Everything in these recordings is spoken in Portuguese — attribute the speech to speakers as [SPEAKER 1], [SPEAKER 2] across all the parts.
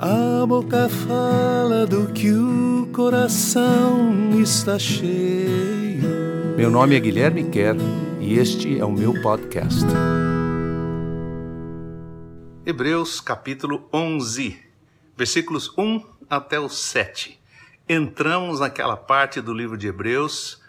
[SPEAKER 1] A boca fala do que o coração está cheio.
[SPEAKER 2] Meu nome é Guilherme Kerr e este é o meu podcast.
[SPEAKER 3] Hebreus capítulo 11, versículos 1 até o 7. Entramos naquela parte do livro de Hebreus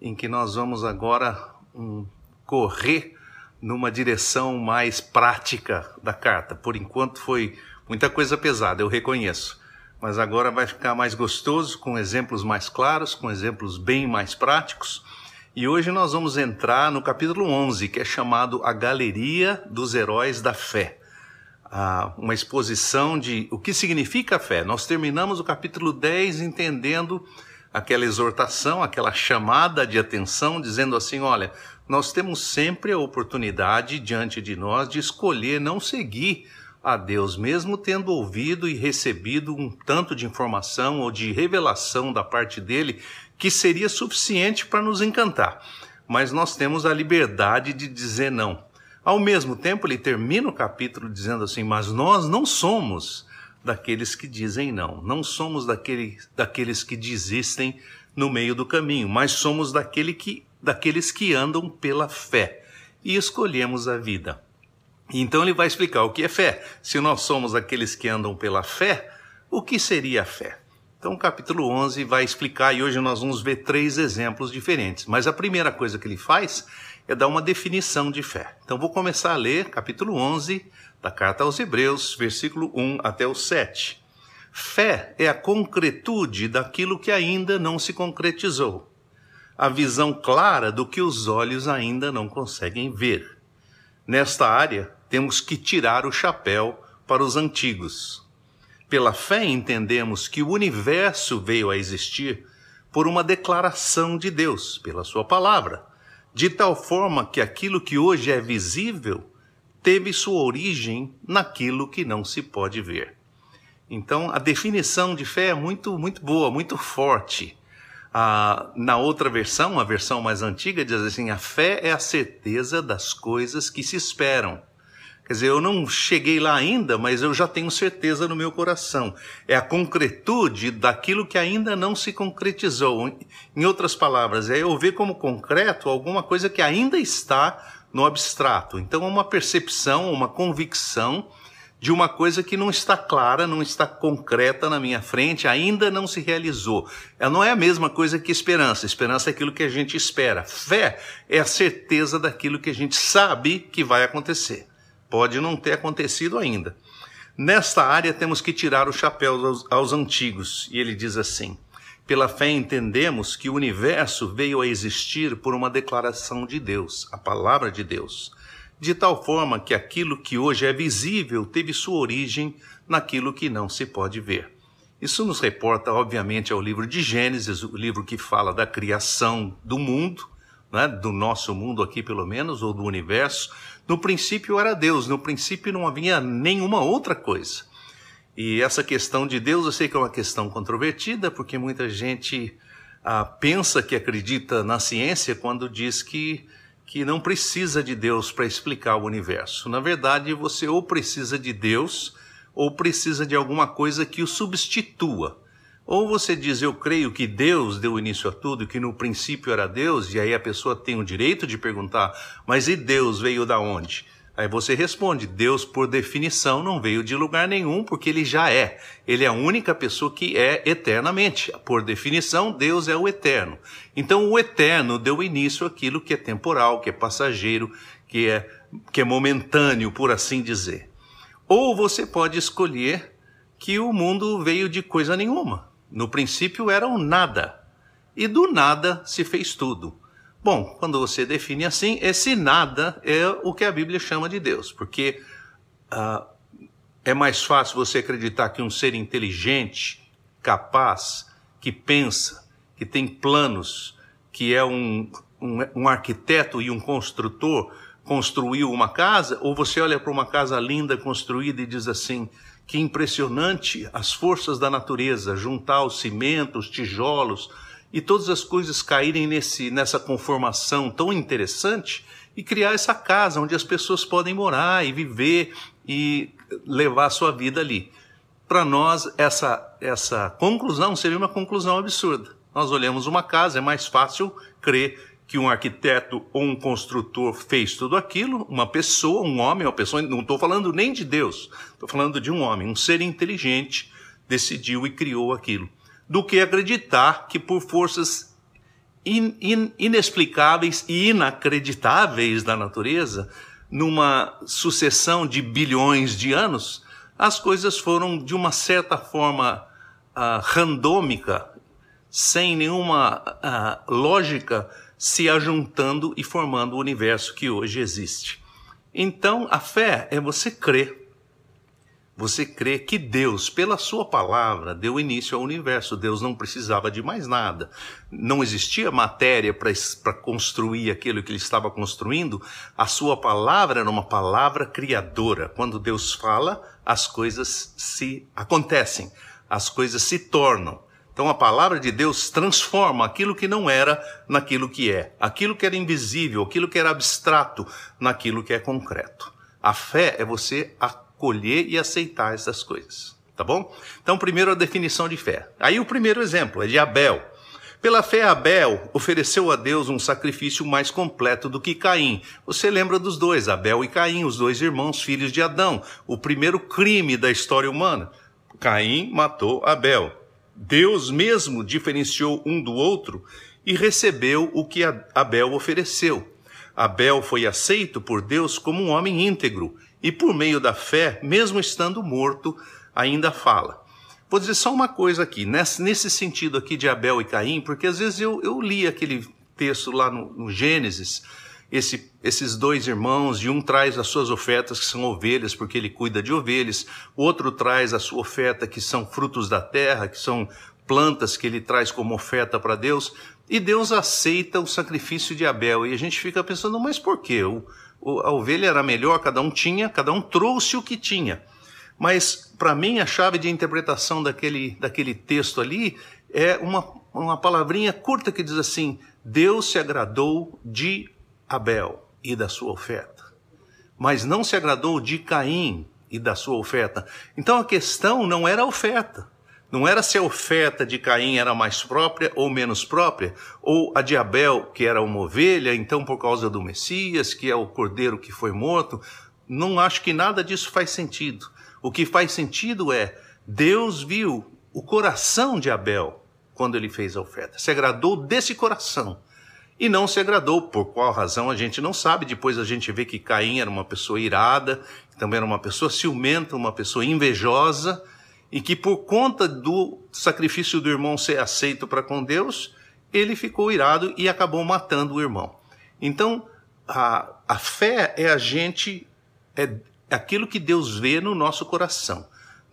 [SPEAKER 3] em que nós vamos agora um, correr numa direção mais prática da carta. Por enquanto foi Muita coisa pesada, eu reconheço. Mas agora vai ficar mais gostoso, com exemplos mais claros, com exemplos bem mais práticos. E hoje nós vamos entrar no capítulo 11, que é chamado A Galeria dos Heróis da Fé. Ah, uma exposição de o que significa a fé. Nós terminamos o capítulo 10 entendendo aquela exortação, aquela chamada de atenção, dizendo assim: olha, nós temos sempre a oportunidade diante de nós de escolher não seguir a Deus, mesmo tendo ouvido e recebido um tanto de informação ou de revelação da parte dele que seria suficiente para nos encantar. Mas nós temos a liberdade de dizer não. Ao mesmo tempo, ele termina o capítulo dizendo assim: Mas nós não somos daqueles que dizem não, não somos daquele, daqueles que desistem no meio do caminho, mas somos daquele que, daqueles que andam pela fé e escolhemos a vida. Então ele vai explicar o que é fé. Se nós somos aqueles que andam pela fé, o que seria a fé? Então o capítulo 11 vai explicar e hoje nós vamos ver três exemplos diferentes. Mas a primeira coisa que ele faz é dar uma definição de fé. Então vou começar a ler capítulo 11 da carta aos Hebreus, versículo 1 até o 7. Fé é a concretude daquilo que ainda não se concretizou, a visão clara do que os olhos ainda não conseguem ver. Nesta área, temos que tirar o chapéu para os antigos. Pela fé entendemos que o universo veio a existir por uma declaração de Deus, pela sua palavra, de tal forma que aquilo que hoje é visível teve sua origem naquilo que não se pode ver. Então, a definição de fé é muito, muito boa, muito forte. Ah, na outra versão, a versão mais antiga, diz assim: a fé é a certeza das coisas que se esperam Quer dizer, eu não cheguei lá ainda, mas eu já tenho certeza no meu coração. É a concretude daquilo que ainda não se concretizou. Em outras palavras, é eu ver como concreto alguma coisa que ainda está no abstrato. Então, é uma percepção, uma convicção de uma coisa que não está clara, não está concreta na minha frente, ainda não se realizou. Ela não é a mesma coisa que esperança. Esperança é aquilo que a gente espera. Fé é a certeza daquilo que a gente sabe que vai acontecer. Pode não ter acontecido ainda. Nesta área temos que tirar o chapéu aos, aos antigos. E ele diz assim: pela fé entendemos que o universo veio a existir por uma declaração de Deus, a palavra de Deus, de tal forma que aquilo que hoje é visível teve sua origem naquilo que não se pode ver. Isso nos reporta, obviamente, ao livro de Gênesis, o livro que fala da criação do mundo, né, do nosso mundo aqui pelo menos, ou do universo. No princípio era Deus, no princípio não havia nenhuma outra coisa. E essa questão de Deus, eu sei que é uma questão controvertida, porque muita gente ah, pensa que acredita na ciência quando diz que, que não precisa de Deus para explicar o universo. Na verdade, você ou precisa de Deus ou precisa de alguma coisa que o substitua. Ou você diz, eu creio que Deus deu início a tudo, que no princípio era Deus, e aí a pessoa tem o direito de perguntar, mas e Deus veio da onde? Aí você responde, Deus, por definição, não veio de lugar nenhum, porque ele já é. Ele é a única pessoa que é eternamente. Por definição, Deus é o eterno. Então, o eterno deu início àquilo que é temporal, que é passageiro, que é, que é momentâneo, por assim dizer. Ou você pode escolher que o mundo veio de coisa nenhuma. No princípio era um nada, e do nada se fez tudo. Bom, quando você define assim, esse nada é o que a Bíblia chama de Deus, porque uh, é mais fácil você acreditar que um ser inteligente, capaz, que pensa, que tem planos, que é um, um, um arquiteto e um construtor, construiu uma casa, ou você olha para uma casa linda construída e diz assim: que impressionante as forças da natureza, juntar os cimentos, os tijolos e todas as coisas caírem nesse, nessa conformação tão interessante e criar essa casa onde as pessoas podem morar e viver e levar a sua vida ali. para nós essa, essa conclusão seria uma conclusão absurda. Nós olhamos uma casa, é mais fácil crer que um arquiteto ou um construtor fez tudo aquilo, uma pessoa, um homem, uma pessoa, não estou falando nem de Deus, estou falando de um homem, um ser inteligente decidiu e criou aquilo, do que acreditar que por forças in, in, inexplicáveis e inacreditáveis da natureza, numa sucessão de bilhões de anos, as coisas foram de uma certa forma uh, randômica, sem nenhuma uh, lógica, se ajuntando e formando o universo que hoje existe. Então, a fé é você crer você crê que Deus, pela sua palavra, deu início ao universo. Deus não precisava de mais nada. Não existia matéria para construir aquilo que ele estava construindo. A sua palavra era uma palavra criadora. Quando Deus fala, as coisas se acontecem, as coisas se tornam. Então a palavra de Deus transforma aquilo que não era naquilo que é, aquilo que era invisível, aquilo que era abstrato, naquilo que é concreto. A fé é você acolher e aceitar essas coisas. Tá bom? Então, primeiro a definição de fé. Aí o primeiro exemplo é de Abel. Pela fé, Abel ofereceu a Deus um sacrifício mais completo do que Caim. Você lembra dos dois, Abel e Caim, os dois irmãos, filhos de Adão, o primeiro crime da história humana. Caim matou Abel. Deus mesmo diferenciou um do outro e recebeu o que Abel ofereceu. Abel foi aceito por Deus como um homem íntegro e por meio da fé, mesmo estando morto, ainda fala. Vou dizer só uma coisa aqui, nesse, sentido aqui de Abel e Caim, porque às vezes eu, eu li aquele texto lá no, no Gênesis, esse, esses dois irmãos, e um traz as suas ofertas, que são ovelhas, porque ele cuida de ovelhas, o outro traz a sua oferta, que são frutos da terra, que são plantas que ele traz como oferta para Deus, e Deus aceita o sacrifício de Abel. E a gente fica pensando, mas por quê? O, a ovelha era melhor, cada um tinha, cada um trouxe o que tinha. Mas, para mim, a chave de interpretação daquele, daquele texto ali é uma, uma palavrinha curta que diz assim: Deus se agradou de Abel e da sua oferta, mas não se agradou de Caim e da sua oferta. Então a questão não era a oferta. Não era se a oferta de Caim era mais própria ou menos própria, ou a de Abel, que era uma ovelha, então por causa do Messias, que é o cordeiro que foi morto. Não acho que nada disso faz sentido. O que faz sentido é Deus viu o coração de Abel quando ele fez a oferta, se agradou desse coração e não se agradou. Por qual razão a gente não sabe. Depois a gente vê que Caim era uma pessoa irada, também era uma pessoa ciumenta, uma pessoa invejosa e que por conta do sacrifício do irmão ser aceito para com Deus, ele ficou irado e acabou matando o irmão. Então, a, a fé é a gente, é aquilo que Deus vê no nosso coração.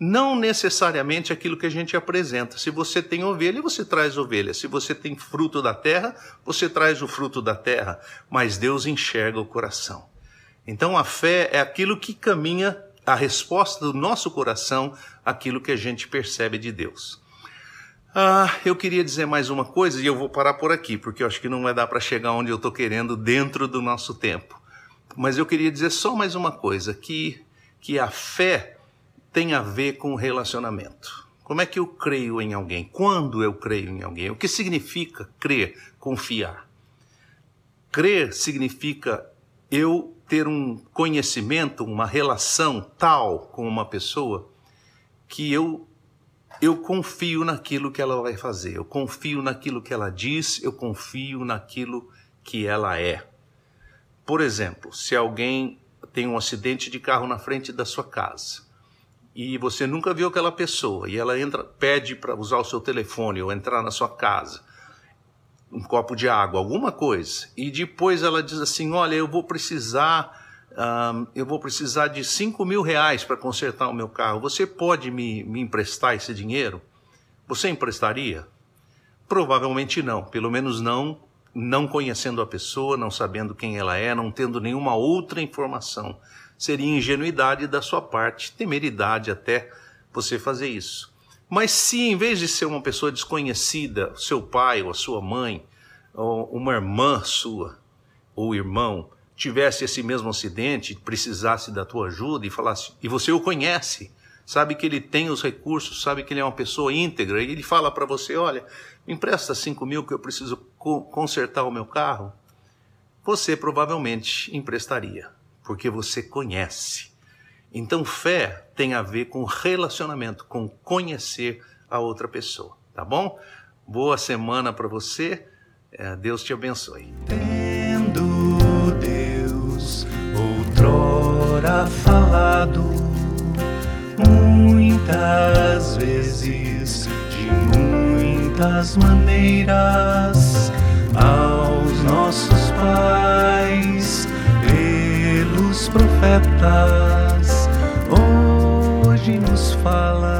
[SPEAKER 3] Não necessariamente aquilo que a gente apresenta. Se você tem ovelha, você traz ovelha. Se você tem fruto da terra, você traz o fruto da terra. Mas Deus enxerga o coração. Então a fé é aquilo que caminha a resposta do nosso coração àquilo que a gente percebe de Deus. Ah, eu queria dizer mais uma coisa e eu vou parar por aqui, porque eu acho que não vai dar para chegar onde eu estou querendo dentro do nosso tempo. Mas eu queria dizer só mais uma coisa, que, que a fé tem a ver com relacionamento. Como é que eu creio em alguém? Quando eu creio em alguém? O que significa crer, confiar? Crer significa eu ter um conhecimento, uma relação tal com uma pessoa que eu eu confio naquilo que ela vai fazer, eu confio naquilo que ela diz, eu confio naquilo que ela é. Por exemplo, se alguém tem um acidente de carro na frente da sua casa e você nunca viu aquela pessoa e ela entra, pede para usar o seu telefone ou entrar na sua casa um copo de água, alguma coisa, e depois ela diz assim: Olha, eu vou precisar. Um, eu vou precisar de 5 mil reais para consertar o meu carro. Você pode me, me emprestar esse dinheiro? Você emprestaria? Provavelmente não, pelo menos não, não conhecendo a pessoa, não sabendo quem ela é, não tendo nenhuma outra informação. Seria ingenuidade da sua parte, temeridade até você fazer isso. Mas se em vez de ser uma pessoa desconhecida, seu pai ou a sua mãe, ou uma irmã sua ou irmão, tivesse esse mesmo acidente, precisasse da tua ajuda e falasse, e você o conhece, sabe que ele tem os recursos, sabe que ele é uma pessoa íntegra, e ele fala para você: olha, me empresta 5 mil que eu preciso consertar o meu carro, você provavelmente emprestaria, porque você conhece. Então, fé tem a ver com relacionamento, com conhecer a outra pessoa, tá bom? Boa semana para você, é, Deus te abençoe.
[SPEAKER 1] Tendo Deus outrora falado, muitas vezes, de muitas maneiras, aos nossos pais, profetas hoje nos fala.